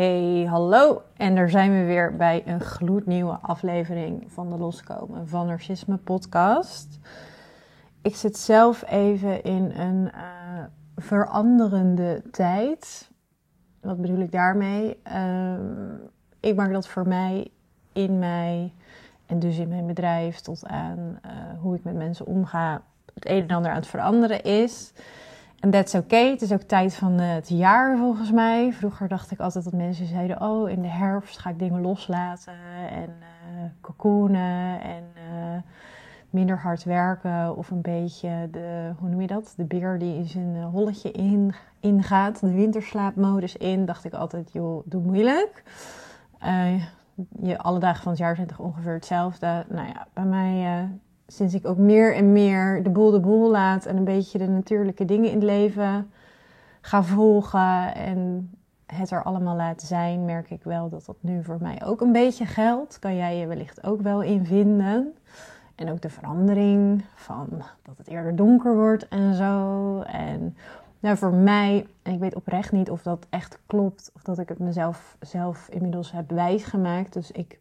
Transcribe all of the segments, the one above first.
Hey, hallo. En daar zijn we weer bij een gloednieuwe aflevering van de Loskomen van Narcisme podcast. Ik zit zelf even in een uh, veranderende tijd. Wat bedoel ik daarmee? Uh, ik maak dat voor mij in mij en dus in mijn bedrijf tot aan uh, hoe ik met mensen omga het een en ander aan het veranderen is. En that's oké. Okay. Het is ook tijd van het jaar volgens mij. Vroeger dacht ik altijd dat mensen zeiden: Oh, in de herfst ga ik dingen loslaten en uh, cocoonen en uh, minder hard werken. Of een beetje de, hoe noem je dat? De beer die in zijn holletje in, ingaat, de winterslaapmodus in. Dacht ik altijd: Joh, doe moeilijk. Je, alle dagen van het jaar zijn toch ongeveer hetzelfde. Nou ja, bij mij sinds ik ook meer en meer de boel de boel laat en een beetje de natuurlijke dingen in het leven ga volgen en het er allemaal laten zijn, merk ik wel dat dat nu voor mij ook een beetje geldt. Kan jij je wellicht ook wel in vinden. En ook de verandering van dat het eerder donker wordt en zo. En nou, voor mij, en ik weet oprecht niet of dat echt klopt, of dat ik het mezelf zelf inmiddels heb wijsgemaakt. Dus ik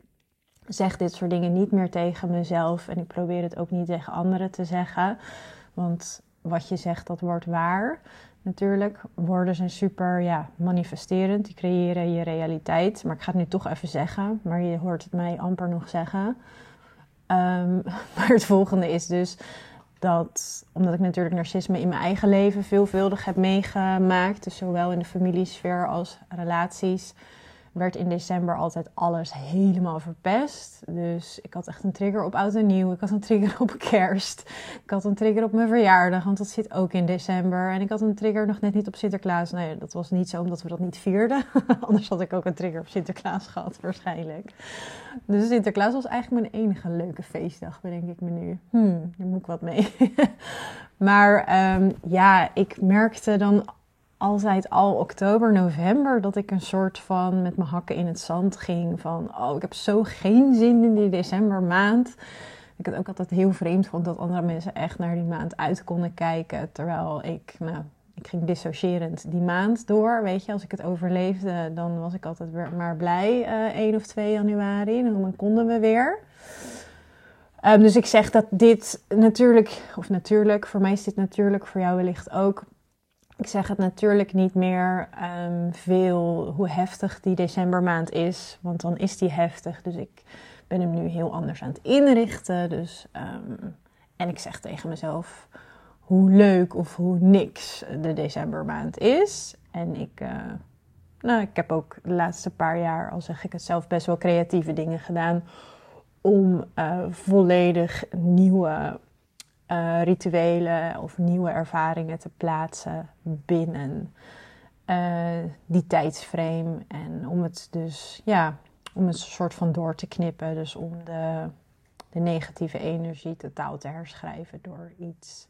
zeg dit soort dingen niet meer tegen mezelf en ik probeer het ook niet tegen anderen te zeggen. Want wat je zegt, dat wordt waar. Natuurlijk, woorden zijn super ja, manifesterend, die creëren je realiteit. Maar ik ga het nu toch even zeggen, maar je hoort het mij amper nog zeggen. Um, maar het volgende is dus dat, omdat ik natuurlijk narcisme in mijn eigen leven veelvuldig heb meegemaakt, dus zowel in de familiesfeer als relaties, werd in december altijd alles helemaal verpest. Dus ik had echt een trigger op oud en nieuw. Ik had een trigger op kerst. Ik had een trigger op mijn verjaardag, want dat zit ook in december. En ik had een trigger nog net niet op Sinterklaas. Nee, dat was niet zo omdat we dat niet vierden. Anders had ik ook een trigger op Sinterklaas gehad, waarschijnlijk. Dus Sinterklaas was eigenlijk mijn enige leuke feestdag, bedenk ik me nu. Hmm, daar moet ik wat mee. maar um, ja, ik merkte dan altijd al oktober, november dat ik een soort van met mijn hakken in het zand ging. Van, oh, ik heb zo geen zin in die decembermaand. Ik het ook altijd heel vreemd vond dat andere mensen echt naar die maand uit konden kijken. Terwijl ik, nou, ik ging dissociërend die maand door. Weet je, als ik het overleefde, dan was ik altijd weer maar blij uh, eh, 1 of 2 januari. Dan konden we weer. Um, dus ik zeg dat dit natuurlijk, of natuurlijk, voor mij is dit natuurlijk, voor jou wellicht ook ik zeg het natuurlijk niet meer um, veel hoe heftig die decembermaand is, want dan is die heftig. Dus ik ben hem nu heel anders aan het inrichten. Dus, um, en ik zeg tegen mezelf hoe leuk of hoe niks de decembermaand is. En ik, uh, nou, ik heb ook de laatste paar jaar, al zeg ik het zelf, best wel creatieve dingen gedaan om uh, volledig nieuwe uh, rituelen of nieuwe ervaringen te plaatsen binnen uh, die tijdsframe. En om het dus, ja, om het soort van door te knippen. Dus om de, de negatieve energie totaal te herschrijven door iets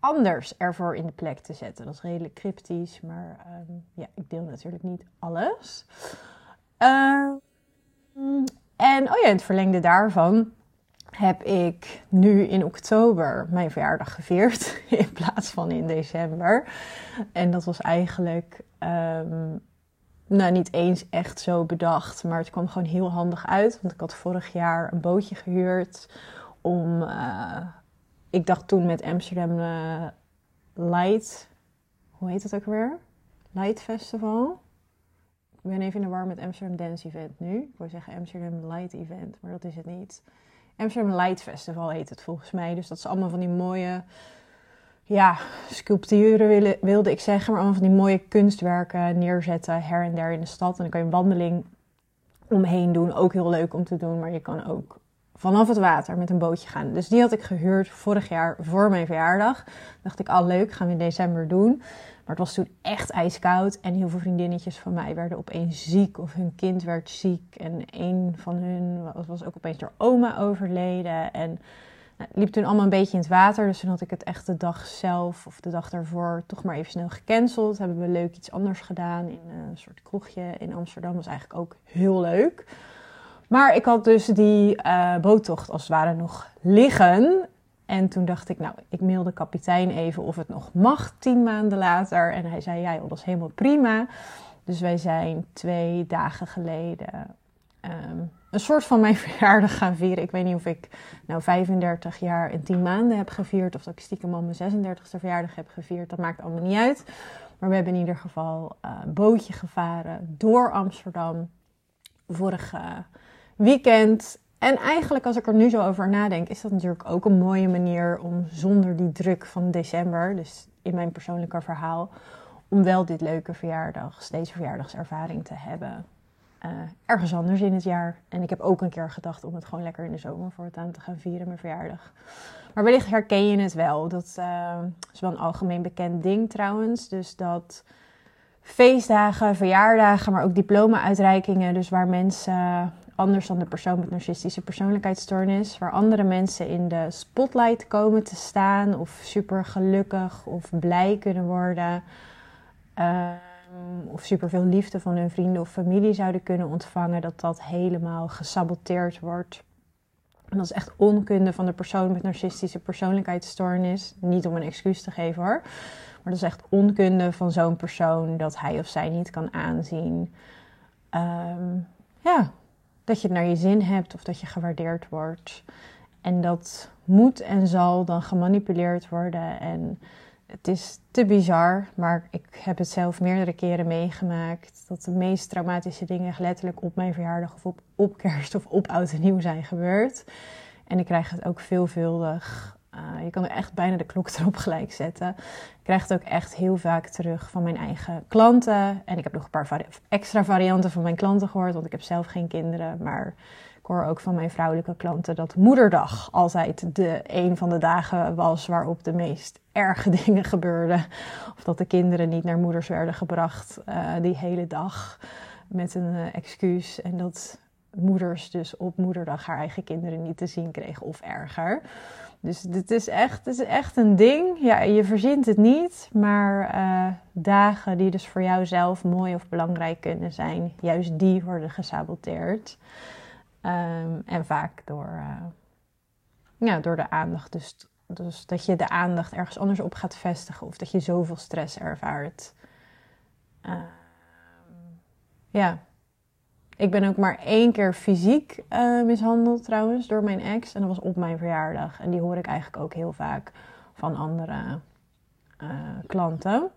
anders ervoor in de plek te zetten. Dat is redelijk cryptisch, maar um, ja, ik deel natuurlijk niet alles. Uh, en oh ja, het verlengde daarvan heb ik nu in oktober mijn verjaardag gevierd in plaats van in december. En dat was eigenlijk um, nou, niet eens echt zo bedacht, maar het kwam gewoon heel handig uit. Want ik had vorig jaar een bootje gehuurd om. Uh, ik dacht toen met Amsterdam uh, Light. Hoe heet het ook weer? Light Festival. Ik ben even in de war met Amsterdam Dance Event nu. Ik wil zeggen Amsterdam Light Event, maar dat is het niet. Amsterdam Light Festival heet het volgens mij. Dus dat is allemaal van die mooie, ja, sculpturen wilde ik zeggen. Maar allemaal van die mooie kunstwerken neerzetten her en der in de stad. En dan kan je een wandeling omheen doen. Ook heel leuk om te doen. Maar je kan ook vanaf het water met een bootje gaan. Dus die had ik gehuurd vorig jaar voor mijn verjaardag. Dacht ik, al oh, leuk, gaan we in december doen. Maar het was toen echt ijskoud en heel veel vriendinnetjes van mij werden opeens ziek of hun kind werd ziek. En een van hun was ook opeens door oma overleden en nou, liep toen allemaal een beetje in het water. Dus toen had ik het echt de dag zelf of de dag daarvoor toch maar even snel gecanceld. Hebben we leuk iets anders gedaan in een soort kroegje in Amsterdam. Was eigenlijk ook heel leuk. Maar ik had dus die uh, boottocht als het ware nog liggen. En toen dacht ik, nou, ik mailde kapitein even of het nog mag tien maanden later. En hij zei, ja, dat is helemaal prima. Dus wij zijn twee dagen geleden ehm, een soort van mijn verjaardag gaan vieren. Ik weet niet of ik nou 35 jaar en 10 maanden heb gevierd. Of dat ik stiekem al mijn 36e verjaardag heb gevierd. Dat maakt allemaal niet uit. Maar we hebben in ieder geval uh, een bootje gevaren door Amsterdam. Vorige weekend. En eigenlijk, als ik er nu zo over nadenk, is dat natuurlijk ook een mooie manier om zonder die druk van december, dus in mijn persoonlijke verhaal, om wel dit leuke verjaardag, deze verjaardagservaring te hebben. Uh, ergens anders in het jaar. En ik heb ook een keer gedacht om het gewoon lekker in de zomer voortaan te gaan vieren, mijn verjaardag. Maar wellicht herken je het wel. Dat uh, is wel een algemeen bekend ding trouwens. Dus dat feestdagen, verjaardagen, maar ook diploma-uitreikingen, dus waar mensen anders dan de persoon met narcistische persoonlijkheidsstoornis, waar andere mensen in de spotlight komen te staan of super gelukkig of blij kunnen worden. Of super veel liefde van hun vrienden of familie zouden kunnen ontvangen, dat dat helemaal gesaboteerd wordt. Dat is echt onkunde van de persoon met narcistische persoonlijkheidsstoornis. Niet om een excuus te geven hoor. Maar dat is echt onkunde van zo'n persoon dat hij of zij niet kan aanzien. Um, ja, dat je het naar je zin hebt of dat je gewaardeerd wordt. En dat moet en zal dan gemanipuleerd worden. En het is te bizar, maar ik heb het zelf meerdere keren meegemaakt. Dat de meest traumatische dingen letterlijk op mijn verjaardag of op, op kerst of op oud en nieuw zijn gebeurd. En ik krijg het ook veelvuldig uh, je kan er echt bijna de klok erop gelijk zetten. Ik krijg het ook echt heel vaak terug van mijn eigen klanten. En ik heb nog een paar extra varianten van mijn klanten gehoord, want ik heb zelf geen kinderen. Maar ik hoor ook van mijn vrouwelijke klanten dat moederdag altijd de een van de dagen was waarop de meest erge dingen gebeurden. Of dat de kinderen niet naar moeders werden gebracht uh, die hele dag met een uh, excuus. En dat moeders dus op moederdag haar eigen kinderen niet te zien kregen of erger. Dus dit is echt, dit is echt een ding. Ja, je verzint het niet, maar uh, dagen die dus voor jou zelf mooi of belangrijk kunnen zijn, juist die worden gesaboteerd. Um, en vaak door, uh, ja, door de aandacht. Dus, dus dat je de aandacht ergens anders op gaat vestigen of dat je zoveel stress ervaart. Uh, ja, ik ben ook maar één keer fysiek uh, mishandeld trouwens door mijn ex. En dat was op mijn verjaardag. En die hoor ik eigenlijk ook heel vaak van andere uh, klanten.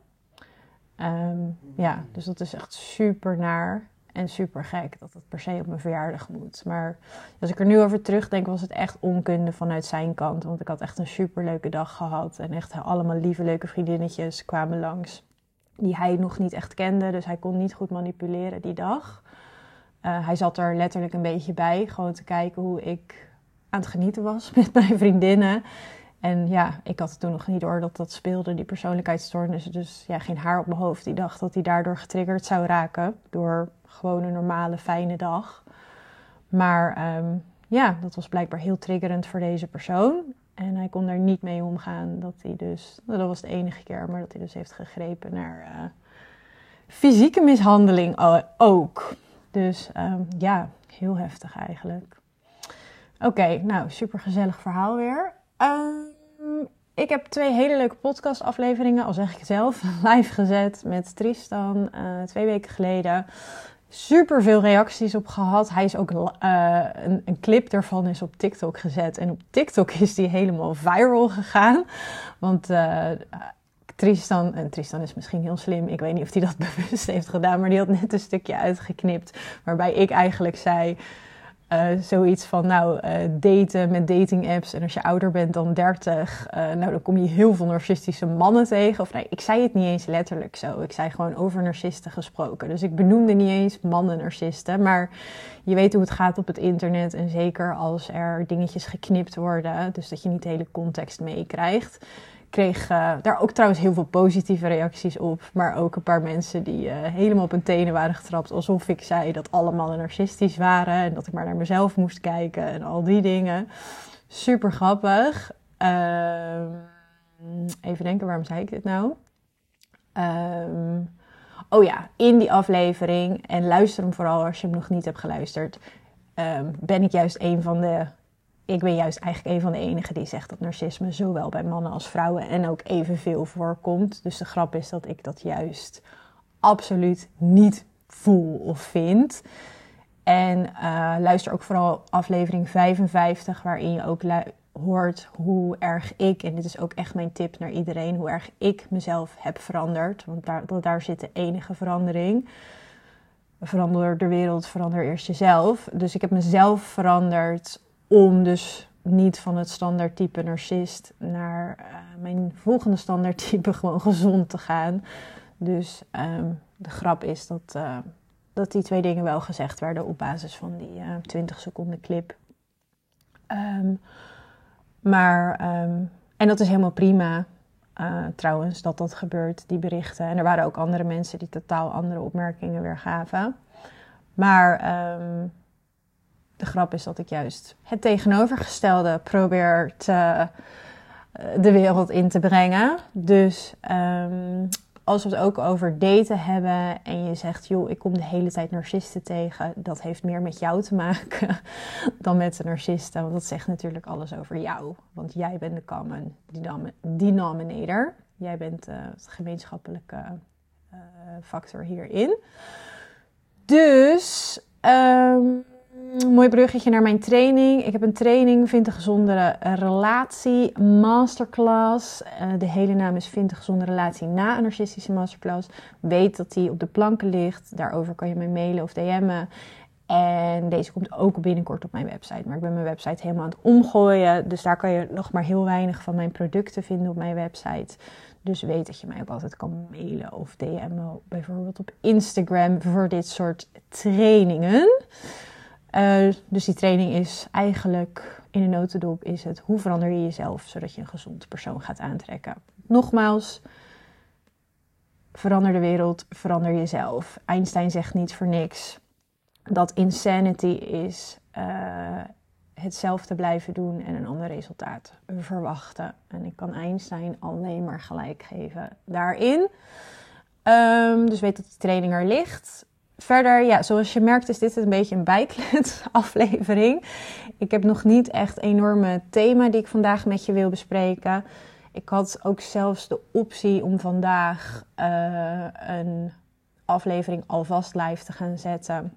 Um, ja, dus dat is echt super naar en super gek dat het per se op mijn verjaardag moet. Maar als ik er nu over terugdenk, was het echt onkunde vanuit zijn kant. Want ik had echt een super leuke dag gehad. En echt allemaal lieve, leuke vriendinnetjes kwamen langs. Die hij nog niet echt kende. Dus hij kon niet goed manipuleren die dag. Uh, hij zat er letterlijk een beetje bij, gewoon te kijken hoe ik aan het genieten was met mijn vriendinnen. En ja, ik had toen nog niet door dat dat speelde, die persoonlijkheidsstoornis. Dus ja, geen haar op mijn hoofd. Die dacht dat hij daardoor getriggerd zou raken. Door gewoon een normale, fijne dag. Maar um, ja, dat was blijkbaar heel triggerend voor deze persoon. En hij kon daar niet mee omgaan. Dat hij dus, nou, dat was de enige keer, maar dat hij dus heeft gegrepen naar uh, fysieke mishandeling ook. Dus um, ja, heel heftig eigenlijk. Oké, nou, super gezellig verhaal weer. Um, ik heb twee hele leuke podcastafleveringen, al zeg ik het zelf, live gezet met Tristan uh, twee weken geleden. Super veel reacties op gehad. Hij is ook uh, een, een, clip daarvan is op TikTok gezet. En op TikTok is die helemaal viral gegaan. Want uh, Tristan, en Tristan is misschien heel slim, ik weet niet of hij dat bewust heeft gedaan, maar die had net een stukje uitgeknipt waarbij ik eigenlijk zei uh, zoiets van, nou, uh, daten met dating apps en als je ouder bent dan 30, uh, eh, nou dan kom je heel veel narcistische mannen tegen. Of nee, ik zei het niet eens letterlijk zo, ik zei gewoon over narcisten gesproken. Dus ik benoemde niet eens mannen narcisten, maar je weet hoe het gaat op het internet en zeker als er dingetjes geknipt worden, dus dat je niet de hele context meekrijgt kreeg uh, daar ook trouwens heel veel positieve reacties op. Maar ook een paar mensen die uh, helemaal op hun tenen waren getrapt. Alsof ik zei dat alle mannen narcistisch waren. En dat ik maar naar mezelf moest kijken en al die dingen. Super grappig. Uh, even denken, waarom zei ik dit nou? Ehm, oh ja, in die aflevering. En luister hem vooral als je hem nog niet hebt geluisterd. Um, ben ik juist een van de ik ben juist eigenlijk een van de enigen die zegt dat narcisme zowel bij mannen als vrouwen en ook evenveel voorkomt. Dus de grap is dat ik dat juist absoluut niet voel of vind. En uh, luister ook vooral aflevering 55, waarin je ook hoort hoe erg ik, en dit is ook echt mijn tip naar iedereen, hoe erg ik mezelf heb veranderd. Want daar, daar zit de enige verandering. Verander de wereld, verander eerst jezelf. Dus ik heb mezelf veranderd om dus niet van het standaard type narcist naar uh, mijn volgende standaard type gewoon gezond te gaan. Dus um, de grap is dat, uh, dat die twee dingen wel gezegd werden op basis van die uh, eh, 20 seconden clip. Um, maar, um, en dat is helemaal prima. Trouwens, dat dat gebeurt, die berichten. En er waren ook andere mensen die totaal andere opmerkingen weer gaven. Maar de grap is dat ik juist het tegenovergestelde probeer te, de wereld in te brengen. Dus um, als we het ook over daten hebben en je zegt, joh, ik kom de hele tijd narcisten tegen, dat heeft meer met jou te maken dan met de narcisten. Want dat zegt natuurlijk alles over jou. Want jij bent de common denominator. Jij bent uh, het gemeenschappelijke uh, factor hierin. Dus um, mooi bruggetje naar mijn training. Ik heb een training Vind een gezondere relatie masterclass. Uh, de hele naam is Vind een gezonde relatie na een narcistische masterclass. Weet dat die op de planken ligt. Daarover kan je mij mailen of DM'en. En deze komt ook binnenkort op mijn website. Maar ik ben mijn website helemaal aan het omgooien. Dus daar kan je nog maar heel weinig van mijn producten vinden op mijn website. Dus weet dat je mij ook altijd kan mailen of DM'en. Bijvoorbeeld op Instagram voor dit soort trainingen. Uh, dus die training is eigenlijk in een notendop is het hoe verander je jezelf zodat je een gezond persoon gaat aantrekken. Nogmaals, verander de wereld, verander jezelf. Einstein zegt niet voor niks dat insanity is uh, hetzelfde blijven doen en een ander resultaat verwachten. En ik kan Einstein alleen maar gelijk geven daarin. Um, dus weet dat die training er ligt. Verder, ja, zoals je merkt is dit een beetje een bijklet aflevering. Ik heb nog niet echt enorme thema die ik vandaag met je wil bespreken. Ik had ook zelfs de optie om vandaag uh, een aflevering alvast live te gaan zetten.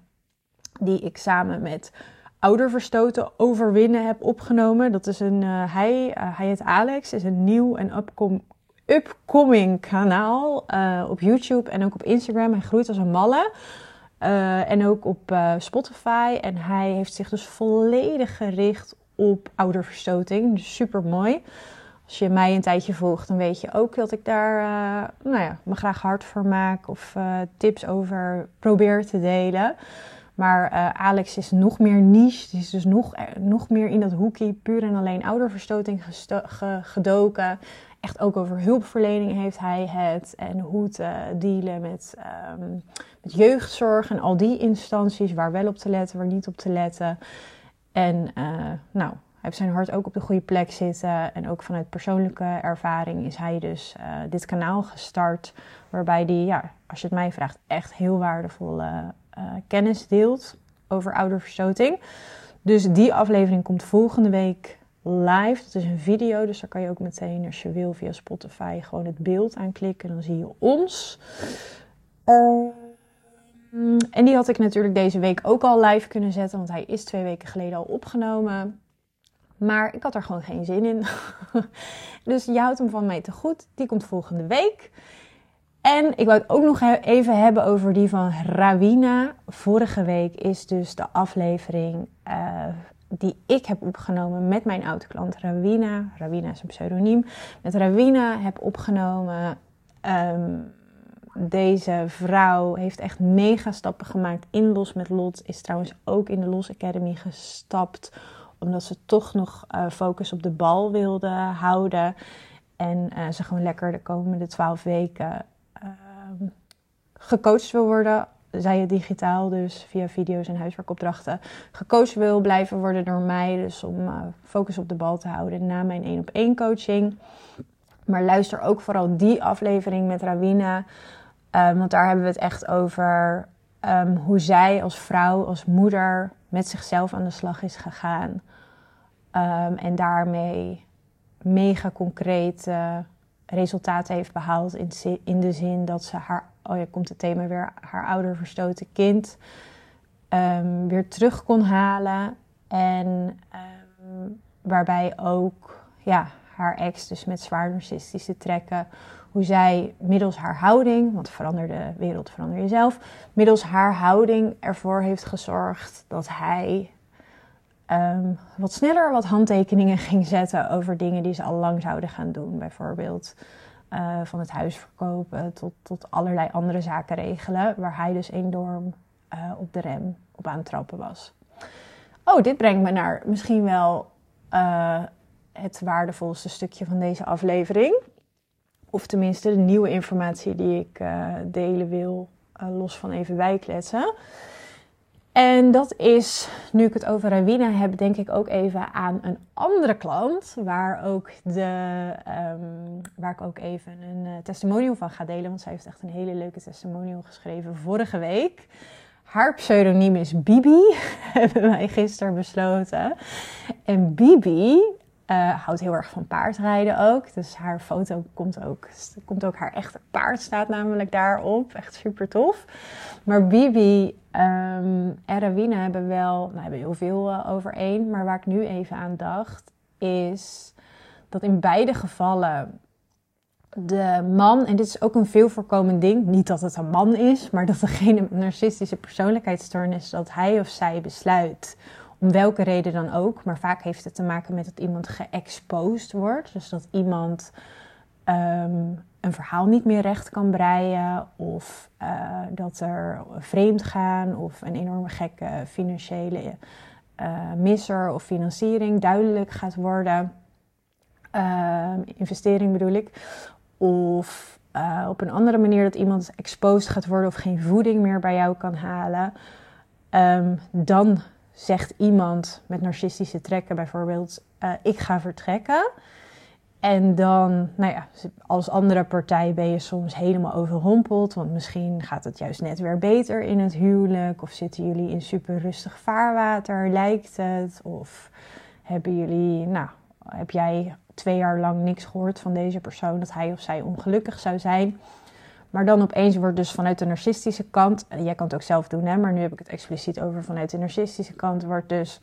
Die ik samen met Ouderverstoten Overwinnen heb opgenomen. Dat is een, uh, hij, uh, hij heet Alex, is een nieuw en upcom upcoming kanaal op YouTube en ook op Instagram. Hij groeit als een malle. Uh, en ook op uh, Spotify. En hij heeft zich dus volledig gericht op ouderverstoting. Dus super mooi. Als je mij een tijdje volgt, dan weet je ook dat ik daar uh, nou ja, me graag hard voor maak. Of tips over probeer te delen. Maar Alex is nog meer niche. Die is dus nog, nog meer in dat hoekje puur en alleen ouderverstoting gedoken echt ook over hulpverlening heeft hij het. En hoe te dealen met, um, met jeugdzorg en al die instanties. Waar wel op te letten, waar niet op te letten. En uh, nou, hij heeft zijn hart ook op de goede plek zitten. En ook vanuit persoonlijke ervaring is hij dus uh, dit kanaal gestart. Waarbij hij, ja, als je het mij vraagt, echt heel waardevolle uh, kennis deelt over ouderverstoting. Dus die aflevering komt volgende week live. Dat is een video, dus daar kan je ook meteen, als je wil, via Spotify gewoon het beeld aanklikken. Dan zie je ons. Uh, en die had ik natuurlijk deze week ook al live kunnen zetten, want hij is twee weken geleden al opgenomen. Maar ik had er gewoon geen zin in. dus je houdt hem van mij te goed. Die komt volgende week. En ik wou het ook nog even hebben over die van Rawina. Vorige week is dus de aflevering uh, die ik heb opgenomen met mijn oude klant Rawina. Rawina is een pseudoniem. Met Rawina heb opgenomen. Um, deze vrouw heeft echt mega stappen gemaakt in Los met Lot. Is trouwens ook in de Los Academy gestapt. Omdat ze toch nog uh, focus op de bal wilde houden. En uh, ze gewoon lekker de komende twaalf weken uh, gecoacht wil worden zij het digitaal, dus via video's en huiswerkopdrachten, gecoacht wil blijven worden door mij. Dus om uh, focus op de bal te houden na mijn één op één coaching. Maar luister ook vooral die aflevering met Rawina. Um, want daar hebben we het echt over um, hoe zij als vrouw, als moeder met zichzelf aan de slag is gegaan. Um, en daarmee mega concreet resultaten heeft behaald. In, in de zin dat ze haar oh ja, komt het thema weer, haar ouder verstoten kind, um, weer terug kon halen. En ehm, waarbij ook ja, haar ex, dus met zwaar narcistische trekken, hoe zij middels haar houding, want verander de wereld, verander jezelf, middels haar houding ervoor heeft gezorgd dat hij um, wat sneller wat handtekeningen ging zetten over dingen die ze al lang zouden gaan doen. Bijvoorbeeld uh, van het huis verkopen tot, tot allerlei andere zaken regelen, waar hij dus enorm uh, op de rem op aan het trappen was. Oh, dit brengt me naar misschien wel uh, het waardevolste stukje van deze aflevering. Of tenminste de nieuwe informatie die ik delen wil, los van even bijkletsen. En dat is, nu ik het over Rawina heb, denk ik ook even aan een andere klant. Waar, ook de, um, waar ik ook even een uh, testimonial van ga delen. Want zij heeft echt een hele leuke testimonial geschreven vorige week. Haar pseudoniem is Bibi, hebben wij gisteren besloten. En Bibi uh, houdt heel erg van paardrijden ook. Dus haar foto komt ook, komt ook haar echte paard staat namelijk daarop. Echt super tof. Maar Bibi um, en hebben wel, nou, hebben heel veel uh, over één. Maar waar ik nu even aan dacht, is dat in beide gevallen de man, en dit is ook een veel voorkomend ding, niet dat het een man is, maar dat degene met narcistische persoonlijkheidsstoornis, dat hij of zij besluit om welke reden dan ook. Maar vaak heeft het te maken met dat iemand geëxposed wordt. Dus dat iemand um, een verhaal niet meer recht kan breien. Of uh, dat er vreemd gaan of een enorme gekke financiële uh, misser of financiering duidelijk gaat worden. Uh, investering bedoel ik. Of op een andere manier dat iemand exposed gaat worden of geen voeding meer bij jou kan halen. Um, dan zegt iemand met narcistische trekken bijvoorbeeld: Ik ga vertrekken. En dan, nou ja, als andere partij ben je soms helemaal overrompeld. Want misschien gaat het juist net weer beter in het huwelijk. Of zitten jullie in super rustig vaarwater, lijkt het. Of hebben jullie, nou, heb jij twee jaar lang niks gehoord van deze persoon dat hij of zij ongelukkig zou zijn. Maar dan opeens wordt dus vanuit de narcistische kant, en jij kan het ook zelf doen, hè, maar nu heb ik het expliciet over vanuit de narcistische kant, wordt dus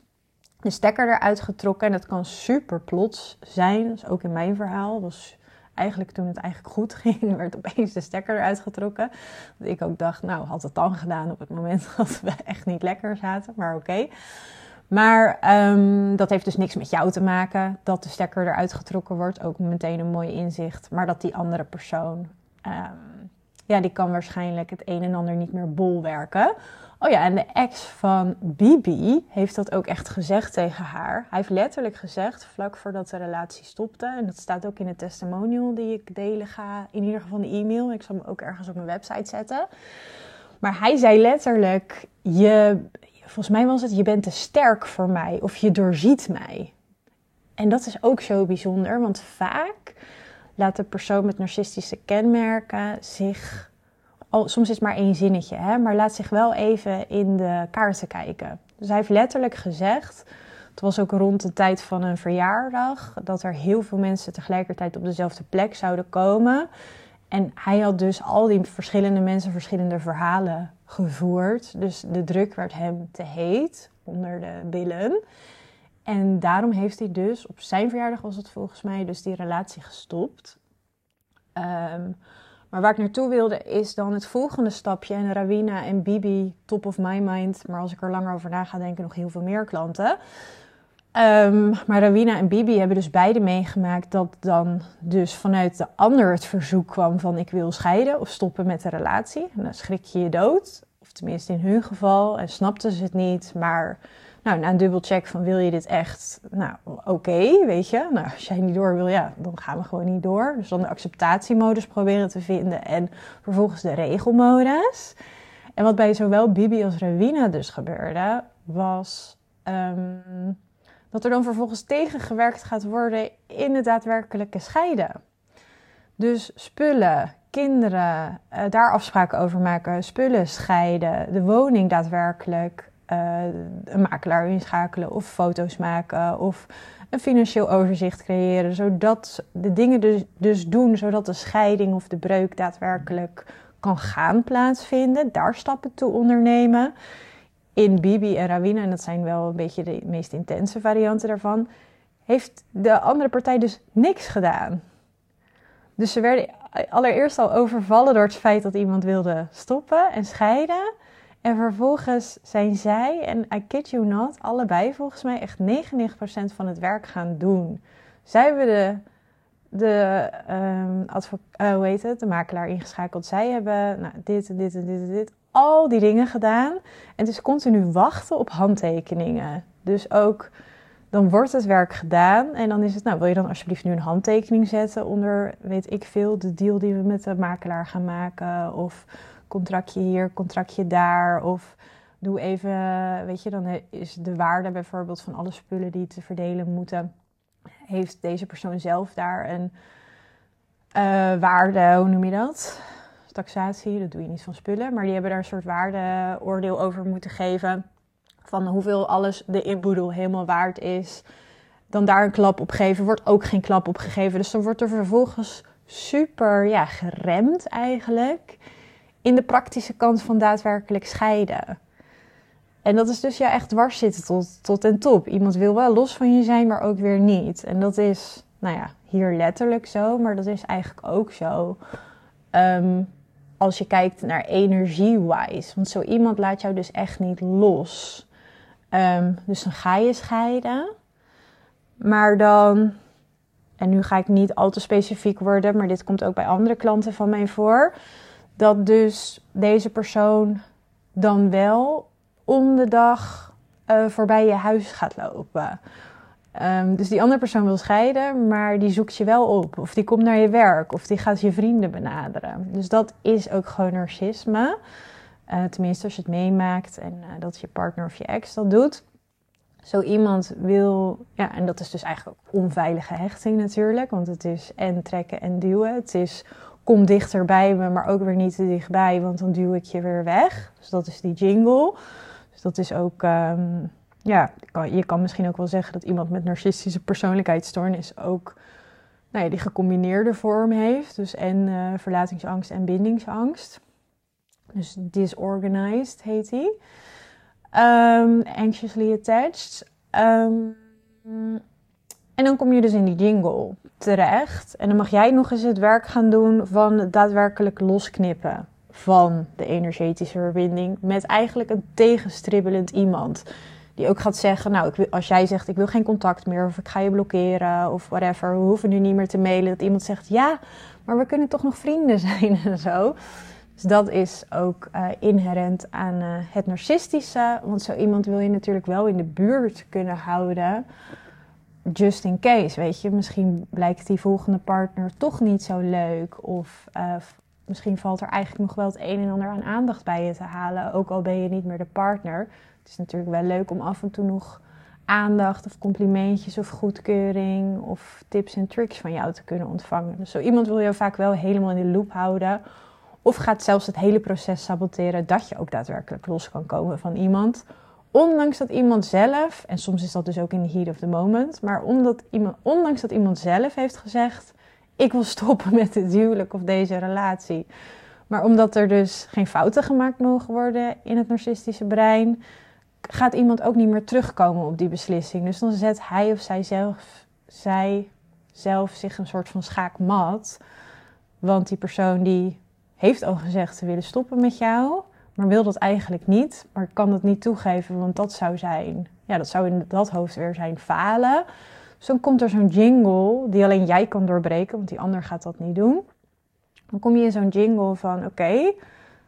de stekker eruit getrokken. En dat kan super plots zijn. Ook in mijn verhaal. was eigenlijk toen het eigenlijk goed ging, werd opeens de stekker eruit getrokken. Dat ik ook dacht, nou, had het dan gedaan op het moment dat we echt niet lekker zaten. Maar oké. Maar um, dat heeft dus niks met jou te maken dat de stekker eruit getrokken wordt. Ook meteen een mooi inzicht. Maar dat die andere persoon um, ja, die kan waarschijnlijk het een en ander niet meer bolwerken. Oh ja, en de ex van Bibi heeft dat ook echt gezegd tegen haar. Hij heeft letterlijk gezegd, vlak voordat de relatie stopte, en dat staat ook in de testimonial die ik delen ga, in ieder geval de e-mail. Ik zal hem ook ergens op mijn website zetten. Maar hij zei letterlijk, je, volgens mij was het, je bent te sterk voor mij of je doorziet mij. En dat is ook zo bijzonder, want vaak laat de persoon met narcistische kenmerken zich, soms is het maar één zinnetje, hè, maar laat zich wel even in de kaarten kijken. Dus hij heeft letterlijk gezegd, het was ook rond de tijd van een verjaardag, dat er heel veel mensen tegelijkertijd op dezelfde plek zouden komen. En hij had dus al die verschillende mensen verschillende verhalen gevoerd. Dus de druk werd hem te heet onder de billen. En daarom heeft hij dus, op zijn verjaardag was het volgens mij, dus die relatie gestopt. Um, maar waar ik naartoe wilde is dan het volgende stapje. En Rawina en Bibi, top of my mind. Maar als ik er langer over na ga denken, nog heel veel meer klanten. Um, maar Rawina en Bibi hebben dus beide meegemaakt dat dan dus vanuit de ander het verzoek kwam van ik wil scheiden of stoppen met de relatie. En dan schrik je je dood. Of tenminste in hun geval. En snapten ze het niet. Maar nou, na een dubbelcheck van wil je dit echt? Nou, oké, weet je. Nou, als jij niet door wil, ja, dan gaan we gewoon niet door. Dus dan de acceptatiemodus proberen te vinden en vervolgens de regelmodus. En wat bij zowel Bibi als Rawina dus gebeurde, was um, dat er dan vervolgens tegengewerkt gaat worden in het daadwerkelijke scheiden. Dus spullen, kinderen, uh, daar afspraken over maken, spullen scheiden, de woning daadwerkelijk uh, een makelaar inschakelen of foto's maken of een financieel overzicht creëren. Zodat de dingen dus, dus doen, zodat de scheiding of de breuk daadwerkelijk kan gaan plaatsvinden. Daar stappen toe ondernemen. In Bibi en Rawina, en dat zijn wel een beetje de meest intense varianten daarvan, heeft de andere partij dus niks gedaan. Dus ze werden allereerst al overvallen door het feit dat iemand wilde stoppen en scheiden. En vervolgens zijn zij, en I kid you not, allebei volgens mij echt 99% van het werk gaan doen. Zij hebben de, de, heet het, de makelaar ingeschakeld. Zij hebben nou, dit en dit en dit en dit, al die dingen gedaan. En het is continu wachten op handtekeningen. Dus ook dan wordt het werk gedaan en dan is het, nou wil je dan alsjeblieft nu een handtekening zetten onder, weet ik veel, de deal die we met de makelaar gaan maken of contractje hier, contractje daar of doe even, weet je, dan is de waarde bijvoorbeeld van alle spullen die te verdelen moeten, heeft deze persoon zelf daar een uh, waarde, hoe noem je dat? Taxatie, dat doe je niet van spullen, maar die hebben daar een soort waardeoordeel over moeten geven van hoeveel alles de inboedel helemaal waard is, dan daar een klap op geven, wordt ook geen klap op gegeven. Dus dan wordt er vervolgens super ja, geremd eigenlijk in de praktische kant van daadwerkelijk scheiden. En dat is dus ja echt dwars zitten tot, tot en top. Iemand wil wel los van je zijn, maar ook weer niet. En dat is, nou ja, hier letterlijk zo, maar dat is eigenlijk ook zo. Um, als je kijkt naar energie-wise. Want zo iemand laat jou dus echt niet los. Um, dus dan ga je scheiden. Maar dan, en nu ga ik niet al te specifiek worden, maar dit komt ook bij andere klanten van mij voor. Dat dus deze persoon dan wel om de dag uh, voorbij je huis gaat lopen. Um, dus die andere persoon wil scheiden, maar die zoekt je wel op. Of die komt naar je werk, of die gaat je vrienden benaderen. Dus dat is ook gewoon narcisme. Uh, tenminste, als je het meemaakt en uh, dat je partner of je ex dat doet. Zo iemand wil, ja, en dat is dus eigenlijk onveilige hechting natuurlijk. Want het is en trekken en duwen. Het is kom dichter bij me, maar ook weer niet te dichtbij, want dan duw ik je weer weg. Dus dat is die jingle. Dus dat is ook, um, ja, je kan misschien ook wel zeggen dat iemand met narcistische persoonlijkheidsstoornis ook nou ja, die gecombineerde vorm heeft. Dus en uh, verlatingsangst en bindingsangst. Dus disorganized heet die. Um, anxiously attached. Um, en dan kom je dus in die jingle terecht. En dan mag jij nog eens het werk gaan doen van daadwerkelijk losknippen van de energetische verbinding. Met eigenlijk een tegenstribbelend iemand. Die ook gaat zeggen, nou, ik wil, als jij zegt ik wil geen contact meer of ik ga je blokkeren of whatever. We hoeven nu niet meer te mailen. Dat iemand zegt ja, maar we kunnen toch nog vrienden zijn en zo. Dus dat is ook uh, inherent aan uh, het narcistische. Want zo iemand wil je natuurlijk wel in de buurt kunnen houden. Just in case, weet je. Misschien blijkt die volgende partner toch niet zo leuk. Of uh, misschien valt er eigenlijk nog wel het een en ander aan aandacht bij je te halen. Ook al ben je niet meer de partner. Het is natuurlijk wel leuk om af en toe nog aandacht of complimentjes of goedkeuring of tips en tricks van jou te kunnen ontvangen. Dus zo iemand wil je vaak wel helemaal in de loop houden of gaat zelfs het hele proces saboteren dat je ook daadwerkelijk los kan komen van iemand. Ondanks dat iemand zelf, en soms is dat dus ook in de heat of the moment, maar omdat iemand, ondanks dat iemand zelf heeft gezegd: Ik wil stoppen met dit huwelijk of deze relatie. Maar omdat er dus geen fouten gemaakt mogen worden in het narcistische brein, gaat iemand ook niet meer terugkomen op die beslissing. Dus dan zet hij of zij zelf, zij zelf zich een soort van schaakmat. Want die persoon die heeft al gezegd te willen stoppen met jou, maar wil dat eigenlijk niet, maar kan dat niet toegeven, want dat zou zijn, ja, dat zou in dat hoofd weer zijn falen. Dus dan komt er zo'n jingle die alleen jij kan doorbreken, want die ander gaat dat niet doen. Dan kom je in zo'n jingle van: oké,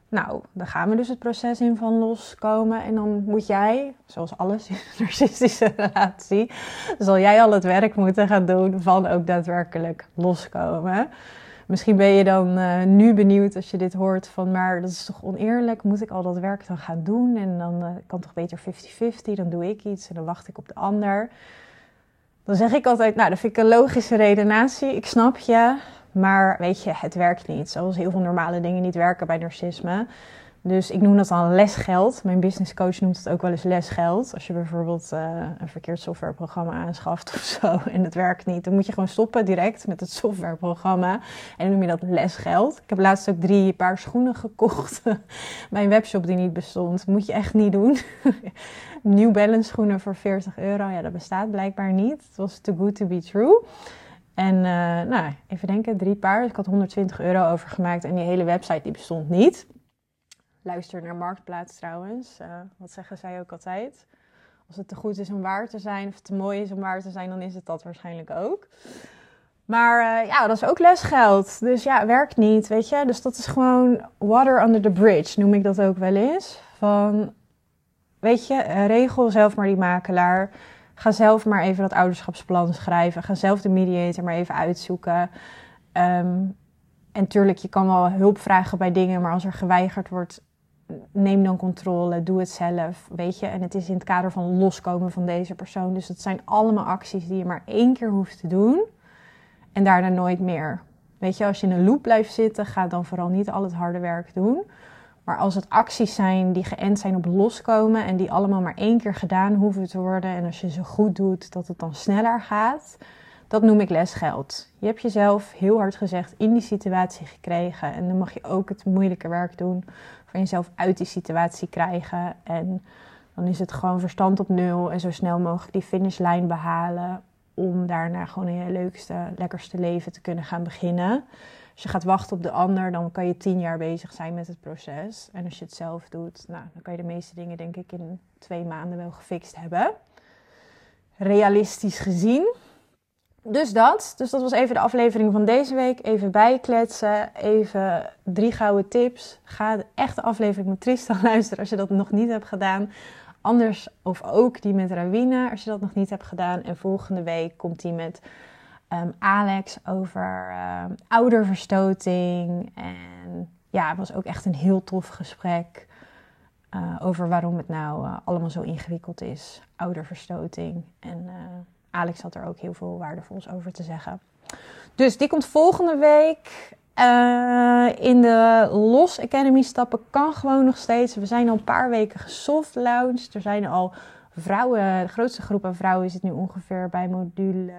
nou, dan gaan we dus het proces in van loskomen. En dan moet jij, zoals alles in een narcistische relatie, zal jij al het werk moeten gaan doen van ook daadwerkelijk loskomen. Misschien ben je dan uh, nu benieuwd als je dit hoort van, maar dat is toch oneerlijk? Moet ik al dat werk dan gaan doen? En dan uh, kan toch beter 50-50, dan doe ik iets en dan wacht ik op de ander. Dan zeg ik altijd, nou, dat vind ik een logische redenatie. Ik snap je, maar weet je, het werkt niet. Zoals heel veel normale dingen niet werken bij narcisme. Dus ik noem dat dan lesgeld. Mijn business coach noemt het ook wel eens lesgeld. Als je bijvoorbeeld uh, een verkeerd softwareprogramma aanschaft of zo en het werkt niet, dan moet je gewoon stoppen direct met het softwareprogramma. En dan noem je dat lesgeld. Ik heb laatst ook drie paar schoenen gekocht bij een webshop die niet bestond. Moet je echt niet doen. New Balance schoenen voor 40 euro. Ja, dat bestaat blijkbaar niet. Het was too good to be true. En uh, nou, even denken, drie paar. Ik had 120 euro overgemaakt en die hele website die bestond niet. Luister naar Marktplaats trouwens. Uh, wat zeggen zij ook altijd? Als het te goed is om waar te zijn of te mooi is om waar te zijn, dan is het dat waarschijnlijk ook. Maar uh, ja, dat is ook lesgeld. Dus ja, werkt niet, weet je. Dus dat is gewoon water under the bridge, noem ik dat ook wel eens. Van, weet je, regel zelf maar die makelaar. Ga zelf maar even dat ouderschapsplan schrijven. Ga zelf de mediator maar even uitzoeken. Um, en tuurlijk, je kan wel hulp vragen bij dingen, maar als er geweigerd wordt, neem dan controle, doe het zelf, weet je. En het is in het kader van loskomen van deze persoon. Dus het zijn allemaal acties die je maar één keer hoeft te doen en daarna nooit meer. Weet je, als je in een loop blijft zitten, ga dan vooral niet al het harde werk doen. Maar als het acties zijn die geënt zijn op loskomen en die allemaal maar één keer gedaan hoeven te worden en als je ze goed doet, dat het dan sneller gaat, dat noem ik lesgeld. Je hebt jezelf heel hard gezegd in die situatie gekregen en dan mag je ook het moeilijke werk doen van jezelf uit die situatie krijgen. En dan is het gewoon verstand op nul en zo snel mogelijk die finishlijn behalen om daarna gewoon in je leukste, lekkerste leven te kunnen gaan beginnen. Als je gaat wachten op de ander, dan kan je tien jaar bezig zijn met het proces. En als je het zelf doet, nou, dan kan je de meeste dingen denk ik in twee maanden wel gefixt hebben. Realistisch gezien. Dus dat. Dus dat was even de aflevering van deze week. Even bijkletsen. Even drie gouden tips. Ga de echte aflevering met Tristan luisteren als je dat nog niet hebt gedaan. Anders of ook die met Rawina als je dat nog niet hebt gedaan. En volgende week komt die met um, Alex over um, ouderverstoting. En ja, het was ook echt een heel tof gesprek. Uh, over waarom het nou uh, allemaal zo ingewikkeld is. Ouderverstoting. En uh, Alex had er ook heel veel waardevols over te zeggen. Dus die komt volgende week. in de Los Academy stappen kan gewoon nog steeds. We zijn al een paar weken gesoft launched. Er zijn al vrouwen, de grootste groep aan vrouwen zit nu ongeveer bij module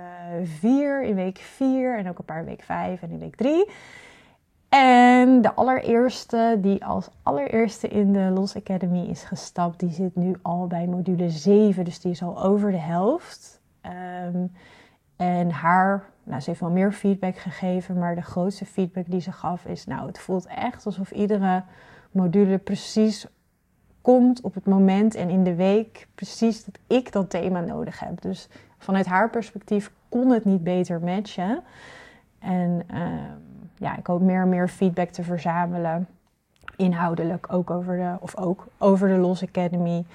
4 in week 4 en ook een paar week 5 en in week 3. En de allereerste die als allereerste in de Los Academy is gestapt, die zit nu al bij module 7, dus die is al over de helft. Um, en haar, nou, ze heeft wel meer feedback gegeven, maar de grootste feedback die ze gaf is, nou, het voelt echt alsof iedere module precies komt op het moment en in de week precies dat ik dat thema nodig heb. Dus vanuit haar perspectief kon het niet beter matchen. En uh, ja, ik hoop meer en meer feedback te verzamelen. Inhoudelijk ook over de, of ook over de Los Academy.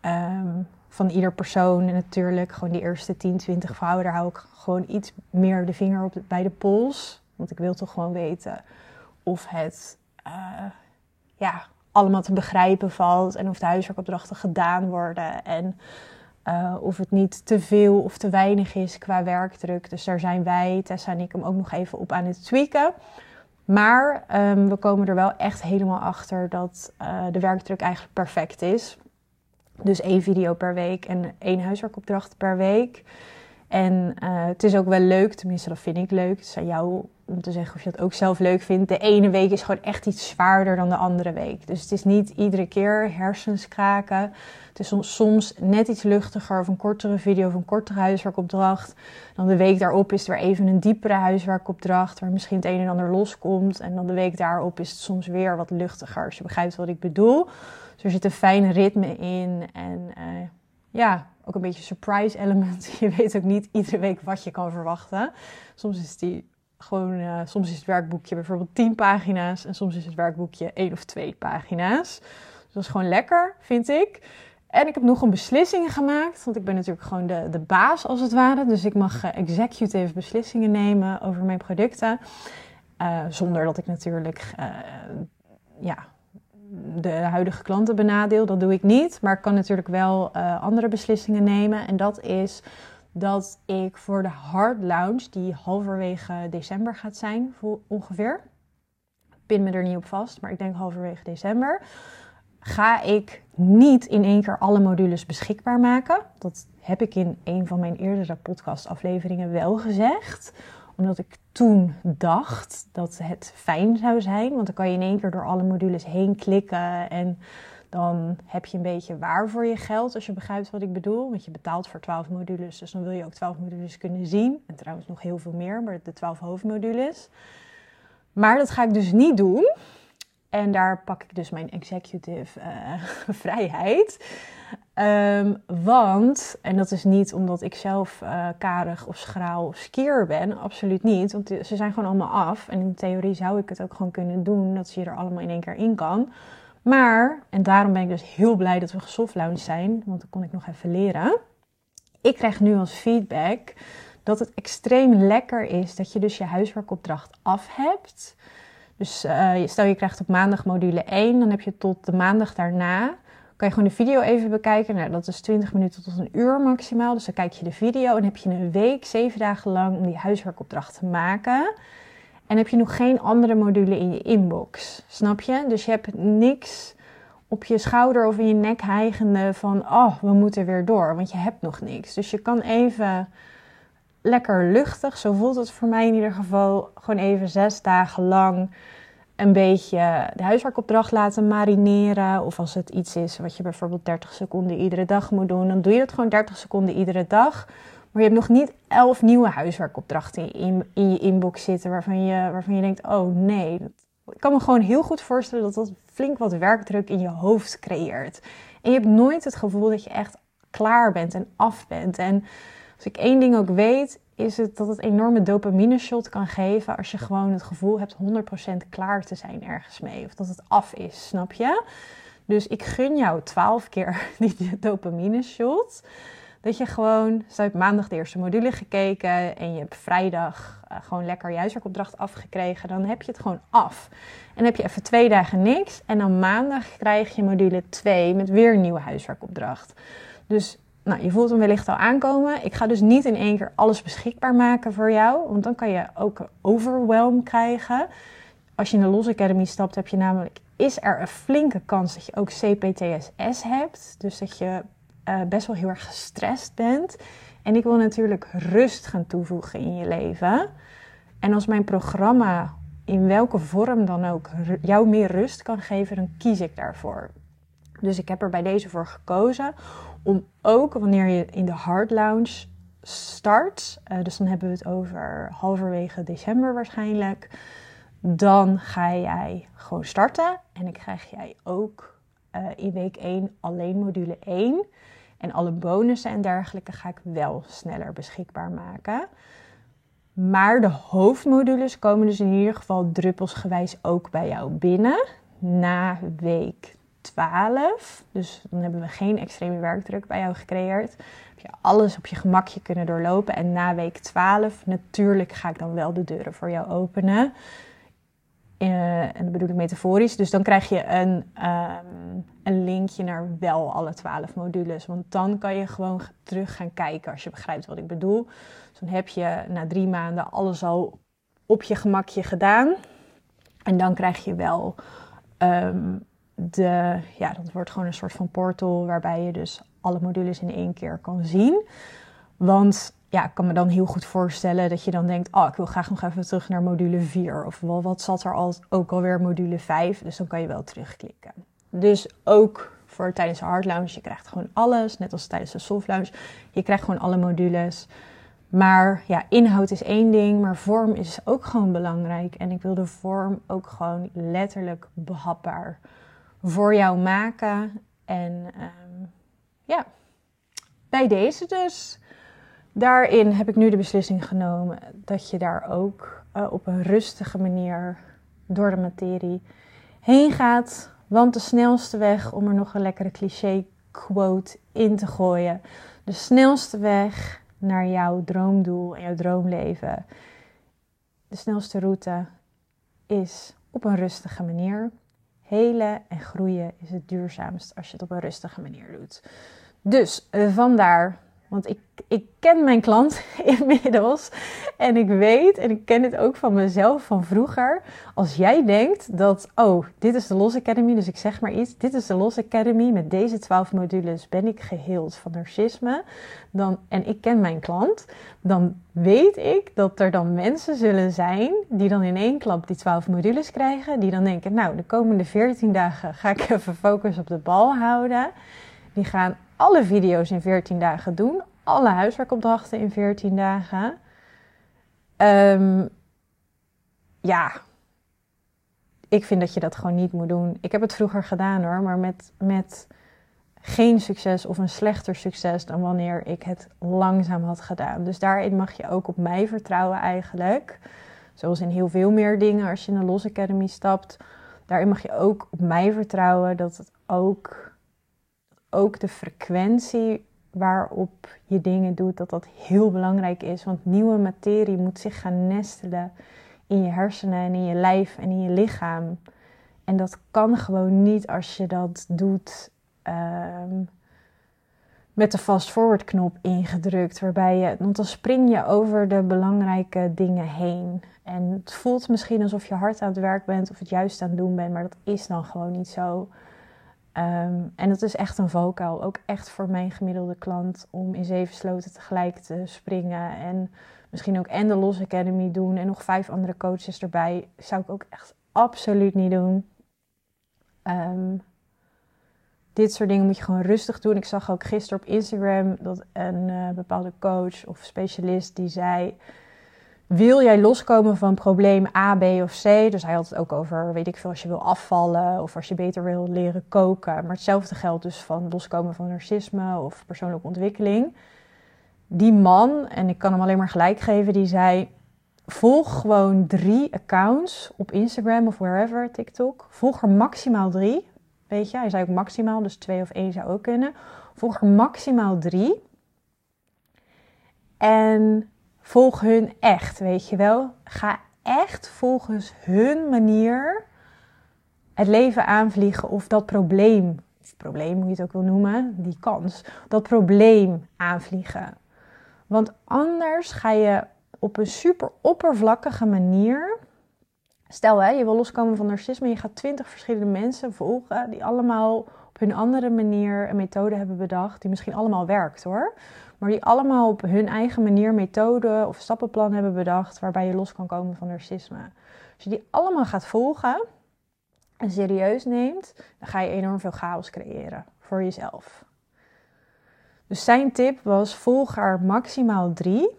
Um, van ieder persoon en natuurlijk. Gewoon die eerste 10, 20 vrouwen, daar hou ik gewoon iets meer de vinger op bij de pols. Want ik wil toch gewoon weten of het uh, ja, allemaal te begrijpen valt en of de huiswerkopdrachten gedaan worden en uh, of het niet te veel of te weinig is qua werkdruk. Dus daar zijn wij, Tessa en ik, hem ook nog even op aan het tweaken. Maar um, we komen er wel echt helemaal achter dat uh, de werkdruk eigenlijk perfect is. Dus één video per week en één huiswerkopdracht per week. En uh, het is ook wel leuk, tenminste dat vind ik leuk. Het is aan jou om te zeggen of je dat ook zelf leuk vindt. De ene week is gewoon echt iets zwaarder dan de andere week. Dus het is niet iedere keer hersens kraken. Het is soms, net iets luchtiger of een kortere video of een kortere huiswerkopdracht. Dan de week daarop is er weer even een diepere huiswerkopdracht waar misschien het een en ander loskomt. En dan de week daarop is het soms weer wat luchtiger. Als je begrijpt wat ik bedoel. Dus er zit een fijn ritme in en uh, ja, ook een beetje surprise element. Je weet ook niet iedere week wat je kan verwachten. Soms is die gewoon, uh, soms is het werkboekje bijvoorbeeld 10 pagina's en soms is het werkboekje 1 of 2 pagina's. Dus dat is gewoon lekker, vind ik. En ik heb nog een beslissingen gemaakt, want ik ben natuurlijk gewoon de, de baas als het ware. Dus ik mag uh, executive beslissingen nemen over mijn producten. Zonder dat ik natuurlijk ja, de huidige klanten benadeel. Dat doe ik niet. Maar ik kan natuurlijk wel uh, andere beslissingen nemen. En dat is dat ik voor de hard launch, die halverwege december gaat zijn ongeveer, pin me er niet op vast, maar ik denk halverwege december, ga ik niet in één keer alle modules beschikbaar maken. Dat heb ik in een van mijn eerdere podcastafleveringen wel gezegd omdat ik toen dacht dat het fijn zou zijn. Want dan kan je in één keer door alle modules heen klikken. En dan heb je een beetje waar voor je geld, als je begrijpt wat ik bedoel. Want je betaalt voor 12 modules, dus dan wil je ook 12 modules kunnen zien. En trouwens nog heel veel meer, maar de 12 hoofdmodules. Maar dat ga ik dus niet doen. En daar pak ik dus mijn executive uh, vrijheid. Um, want, en dat is niet omdat ik zelf uh, karig of schraal of skier ben, absoluut niet. Want ze zijn gewoon allemaal af. En in theorie zou ik het ook gewoon kunnen doen, dat ze er allemaal in één keer in kan. Maar, en daarom ben ik dus heel blij dat we gesoft zijn, want dan kon ik nog even leren. Ik krijg nu als feedback dat het extreem lekker is dat je dus je huiswerkopdracht af hebt. Dus uh, stel je krijgt op maandag module 1, dan heb je tot de maandag daarna kan je gewoon de video even bekijken. Nou, dat is 20 minuten tot een uur maximaal. Dus dan kijk je de video en heb je een week, zeven dagen lang om die huiswerkopdracht te maken. En heb je nog geen andere module in je inbox. Snap je? Dus je hebt niks op je schouder of in je nek hijgende van, oh, we moeten weer door, want je hebt nog niks. Dus je kan even lekker luchtig, zo voelt het voor mij in ieder geval, gewoon even zes dagen lang een beetje de huiswerkopdracht laten marineren. Of als het iets is wat je bijvoorbeeld 30 seconden iedere dag moet doen, dan doe je dat gewoon 30 seconden iedere dag. Maar je hebt nog niet elf nieuwe huiswerkopdrachten in, in je inbox zitten waarvan je, waarvan je denkt: oh nee. Ik kan me gewoon heel goed voorstellen dat dat flink wat werkdruk in je hoofd creëert. En je hebt nooit het gevoel dat je echt klaar bent en af bent. En als ik één ding ook weet, is het dat het enorme dopamine shot kan geven als je gewoon het gevoel hebt 100% klaar te zijn ergens mee. Of dat het af is, snap je? Dus ik gun jou 12 keer die dopamine shot. Dat je gewoon, stel je maandag de eerste module gekeken en je hebt vrijdag uh, gewoon lekker je huiswerkopdracht afgekregen, dan heb je het gewoon af. En heb je even twee dagen niks en dan maandag krijg je module 2 met weer een nieuwe huiswerkopdracht. Dus nou, je voelt hem wellicht al aankomen. Ik ga dus niet in één keer alles beschikbaar maken voor jou, want dan kan je ook overwhelm krijgen. Als je in de Los Academy stapt, heb je namelijk, is er een flinke kans dat je ook CPTSS hebt. Dus dat je uh, best wel heel erg gestrest bent. En ik wil natuurlijk rust gaan toevoegen in je leven. En als mijn programma in welke vorm dan ook jou meer rust kan geven, dan kies ik daarvoor. Dus ik heb er bij deze voor gekozen om ook wanneer je in de Hard Lounge start, uh, dus dan hebben we het over halverwege december waarschijnlijk, dan ga jij gewoon starten en ik krijg jij ook uh, in week 1 alleen module 1. En alle bonussen en dergelijke ga ik wel sneller beschikbaar maken. Maar de hoofdmodules komen dus in ieder geval druppelsgewijs ook bij jou binnen na week 12. Dus dan hebben we geen extreme werkdruk bij jou gecreëerd. Heb je alles op je gemakje kunnen doorlopen. En na week 12, natuurlijk ga ik dan wel de deuren voor jou openen. Uh, en dat bedoel ik metaforisch. Dus dan krijg je een, um, een linkje naar wel alle 12 modules. Want dan kan je gewoon terug gaan kijken als je begrijpt wat ik bedoel. Dus dan heb je na drie maanden alles al op je gemakje gedaan. En dan krijg je wel um, de, ja, dat wordt gewoon een soort van portal waarbij je dus alle modules in één keer kan zien. Want ja, ik kan me dan heel goed voorstellen dat je dan denkt: Oh, ik wil graag nog even terug naar module 4. Of wel, wat zat er al, ook alweer module 5? Dus dan kan je wel terugklikken. Dus ook voor tijdens de hard lounge, je krijgt gewoon alles, net als tijdens de soft lounge. Je krijgt gewoon alle modules. Maar ja, inhoud is één ding, maar vorm is ook gewoon belangrijk. En ik wil de vorm ook gewoon letterlijk behapbaar voor jou maken. En um, ja, bij deze dus. Daarin heb ik nu de beslissing genomen dat je daar ook uh, op een rustige manier door de materie heen gaat. Want de snelste weg, om er nog een lekkere cliché quote in te gooien. De snelste weg naar jouw droomdoel en jouw droomleven. De snelste route is op een rustige manier. Helen en groeien is het duurzaamst als je het op een rustige manier doet. Dus eh, vandaar Want ik, ik ken mijn klant inmiddels. En ik weet, en ik ken het ook van mezelf van vroeger. Als jij denkt dat, oh, dit is de Los Academy, dus ik zeg maar iets. Dit is de Los Academy. Met deze 12 modules ben ik geheeld van narcisme. Dan, en ik ken mijn klant. Dan weet ik dat er dan mensen zullen zijn die dan in één klap die 12 modules krijgen. Die dan denken, nou, de komende 14 dagen ga ik even focus op de bal houden. Die gaan alle video's in 14 dagen doen. Alle huiswerkopdrachten in 14 dagen. Ehm, ja, ik vind dat je dat gewoon niet moet doen. Ik heb het vroeger gedaan hoor, maar met, met geen succes of een slechter succes dan wanneer ik het langzaam had gedaan. Dus daarin mag je ook op mij vertrouwen eigenlijk. Zoals in heel veel meer dingen als je een Los Academy stapt. Daarin mag je ook op mij vertrouwen dat het ook ook de frequentie waarop je dingen doet, dat dat heel belangrijk is. Want nieuwe materie moet zich gaan nestelen in je hersenen en in je lijf en in je lichaam. En dat kan gewoon niet als je dat doet ehm, met de fast-forward knop ingedrukt. Waarbij je, want dan spring je over de belangrijke dingen heen. En het voelt misschien alsof je hard aan het werk bent of het juist aan het doen bent, maar dat is dan gewoon niet zo. Ehm, en dat is echt een vocaal, ook echt voor mijn gemiddelde klant, om in zeven sloten tegelijk te springen. En misschien ook en de Los Academy doen en nog vijf andere coaches erbij. Zou ik ook echt absoluut niet doen. Ehm, dit soort dingen moet je gewoon rustig doen. Ik zag ook gisteren op Instagram dat een uh, bepaalde coach of specialist die zei wil jij loskomen van probleem A, B of C? Dus hij had het ook over, weet ik veel, als je wil afvallen of als je beter wil leren koken. Maar hetzelfde geldt dus van loskomen van narcisme of persoonlijke ontwikkeling. Die man, en ik kan hem alleen maar gelijk geven, die zei: volg gewoon drie accounts op Instagram of wherever, TikTok. Volg er maximaal drie. Weet je, hij zei ook maximaal, dus twee of één zou ook kunnen. Volg er maximaal drie. En volg hun echt, weet je wel. Ga echt volgens hun manier het leven aanvliegen of dat probleem, of probleem hoe je het ook wil noemen, die kans, dat probleem aanvliegen. Want anders ga je op een super oppervlakkige manier. Stel hè, je wil loskomen van narcisme, je gaat twintig verschillende mensen volgen die allemaal op hun andere manier een methode hebben bedacht, die misschien allemaal werkt hoor maar die allemaal op hun eigen manier methode of stappenplan hebben bedacht waarbij je los kan komen van narcisme. Als je die allemaal gaat volgen en serieus neemt, dan ga je enorm veel chaos creëren voor jezelf. Dus zijn tip was: volg er maximaal drie.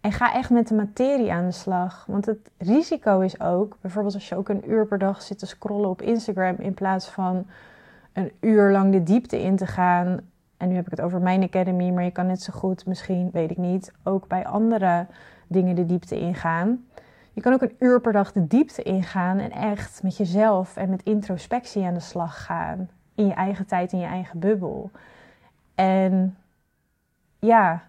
En ga echt met de materie aan de slag. Want het risico is ook, bijvoorbeeld als je ook een uur per dag zit te scrollen op Instagram in plaats van een uur lang de diepte in te gaan en nu heb ik het over mijn academy, maar je kan net zo goed, misschien, weet ik niet, ook bij andere dingen de diepte ingaan. Je kan ook een uur per dag de diepte ingaan en echt met jezelf en met introspectie aan de slag gaan. In je eigen tijd, in je eigen bubbel. En ja,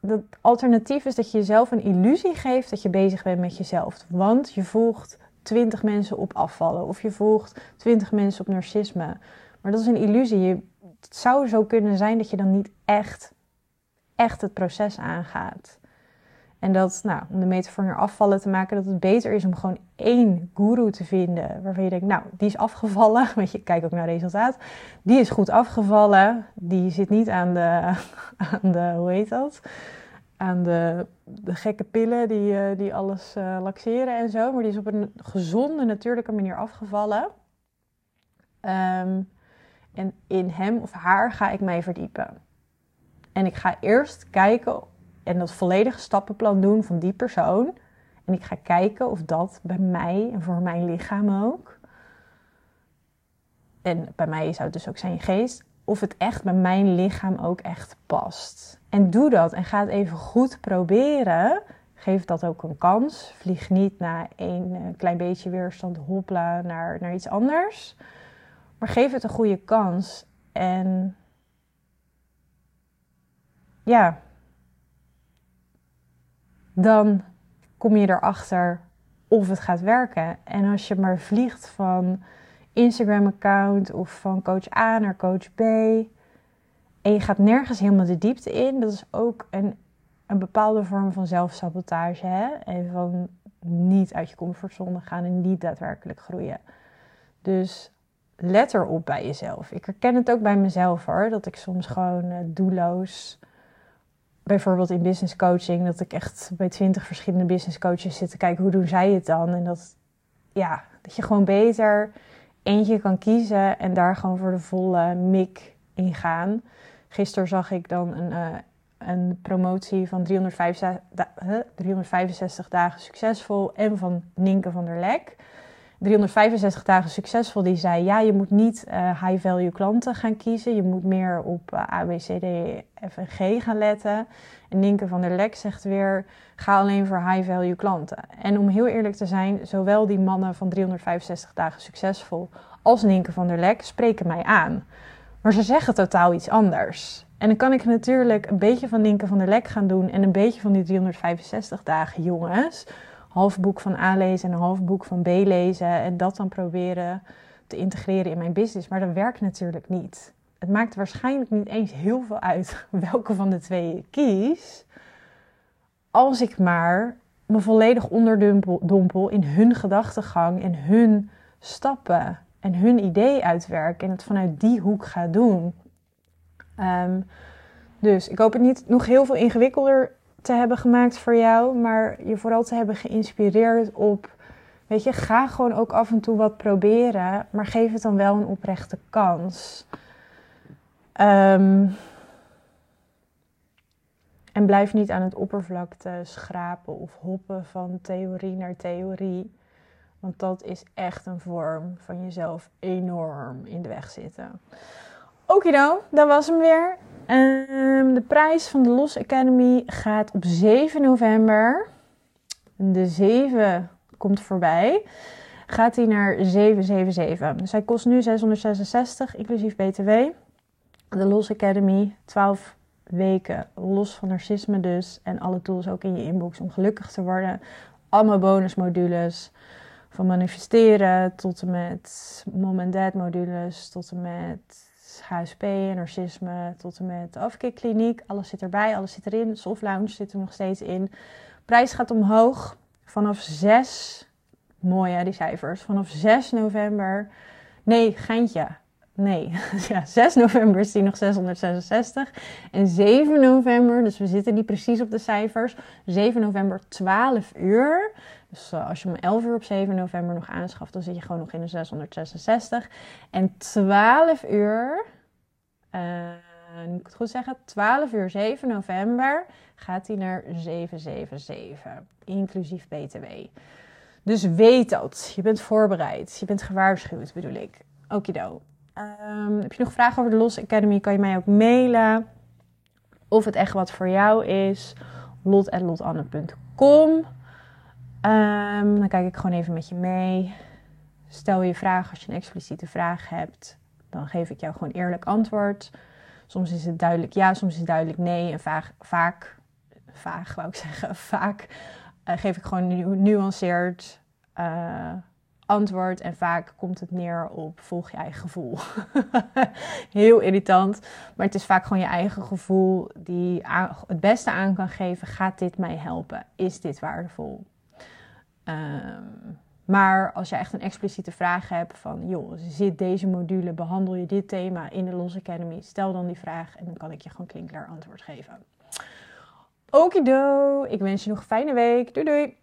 het alternatief is dat je jezelf een illusie geeft dat je bezig bent met jezelf. Want je volgt 20 mensen op afvallen of je volgt 20 mensen op narcisme. Maar dat is een illusie. Je het zou zo kunnen zijn dat je dan niet echt, echt het proces aangaat. En dat, nou, om de metafoor naar afvallen te maken, dat het beter is om gewoon één guru te vinden. Waarvan je denkt, nou, die is afgevallen. Want je kijkt ook naar resultaat. Die is goed afgevallen. Die zit niet aan de, aan de hoe heet dat? Aan de, de gekke pillen die, eh, die alles uh, laxeren en zo. Maar die is op een gezonde, natuurlijke manier afgevallen. Um, en in hem of haar ga ik mij verdiepen. En ik ga eerst kijken en dat volledige stappenplan doen van die persoon. En ik ga kijken of dat bij mij en voor mijn lichaam ook. En bij mij zou het dus ook zijn geest. Of het echt bij mijn lichaam ook echt past. En doe dat en ga het even goed proberen. Geef dat ook een kans. Vlieg niet na een eh, klein beetje weerstand hopla naar, naar iets anders. Maar geef het een goede kans. En ja, dan kom je erachter of het gaat werken. En als je maar vliegt van Instagram-account of van coach A naar coach B. En je gaat nergens helemaal de diepte in. Dat is ook een, een bepaalde vorm van zelfsabotage. Hè? Even van niet uit je comfortzone gaan en niet daadwerkelijk groeien. Dus let erop bij jezelf. Ik herken het ook bij mezelf hoor. Dat ik soms gewoon uh, doelloos. Bijvoorbeeld in business coaching. Dat ik echt bij twintig verschillende business coaches zit te kijken hoe doen zij het dan. En dat, ja, dat je gewoon beter eentje kan kiezen en daar gewoon voor de volle mik in gaan. Gisteren zag ik dan een, uh, een promotie van 365, uh, 365 dagen succesvol en van Nienke van der Lek. 365 dagen succesvol, die zei: Ja, je moet niet uh, high-value klanten gaan kiezen. Je moet meer op uh, A, B, C, D, F G gaan letten. En Nienke van der Lek zegt weer: Ga alleen voor high-value klanten. En om heel eerlijk te zijn, zowel die mannen van 365 dagen succesvol als Nienke van der Lek spreken mij aan. Maar ze zeggen totaal iets anders. En dan kan ik natuurlijk een beetje van Nienke van der Lek gaan doen en een beetje van die 365 dagen jongens half boek van A lezen en een half boek van B lezen en dat dan proberen te integreren in mijn business. Maar dat werkt natuurlijk niet. Het maakt waarschijnlijk niet eens heel veel uit welke van de twee ik kies. Als ik maar me volledig onderdompel in hun gedachtegang en hun stappen en hun idee uitwerk en het vanuit die hoek ga doen. Um, dus ik hoop het niet nog heel veel ingewikkelder te hebben gemaakt voor jou, maar je vooral te hebben geïnspireerd op, weet je, ga gewoon ook af en toe wat proberen, maar geef het dan wel een oprechte kans. Um, en blijf niet aan het oppervlakte schrapen of hoppen van theorie naar theorie. Want dat is echt een vorm van jezelf enorm in de weg zitten. Okido, dat was hem weer. Um, de prijs van de Los Academy gaat op 7 november. De 7 komt voorbij. Gaat hij naar 777. Dus hij kost nu 666, inclusief BTW. De Los Academy, 12 weken los van narcisme dus. En alle tools ook in je inbox om gelukkig te worden. Allemaal bonusmodules. Van manifesteren tot en met mom en dad modules. Tot en met HSP, narcisme, tot en met de afkikkliniek. Alles zit erbij, alles zit erin. Soft Lounge zit er nog steeds in. Prijs gaat omhoog vanaf 6. Mooi hè, die cijfers. Vanaf 6 november. Nee, geintje. Nee, ja, 6 november is die nog 666. En 7 november, dus we zitten niet precies op de cijfers. 7 november 12 uur. Dus uh, als je om 11 uur op 7 november nog aanschaft, dan zit je gewoon nog in de 666. En 12 uur, uh, moet ik het goed zeggen, 12 uur 7 november gaat hij naar 777, inclusief BTW. Dus weet dat. Je bent voorbereid. Je bent gewaarschuwd, bedoel ik. Okido. Um, heb je nog vragen over de Los Academy, kan je mij ook mailen. Of het echt wat voor jou is. lot.lotanne.com um, Dan kijk ik gewoon even met je mee. Stel je vraag als je een expliciete vraag hebt. Dan geef ik jou gewoon eerlijk antwoord. Soms is het duidelijk ja, soms is het duidelijk nee. En vaak, vaak, vaak wou ik zeggen, vaak uh, geef ik gewoon nuanceerd uh, antwoord. En vaak komt het neer op volg je eigen gevoel. Heel irritant. Maar het is vaak gewoon je eigen gevoel die het beste aan kan geven. Gaat dit mij helpen? Is dit waardevol? Um, maar als je echt een expliciete vraag hebt van, joh, zit deze module, behandel je dit thema in de Los Academy? Stel dan die vraag en dan kan ik je gewoon klinkklaar antwoord geven. Okido, ik wens je nog een fijne week. Doei doei!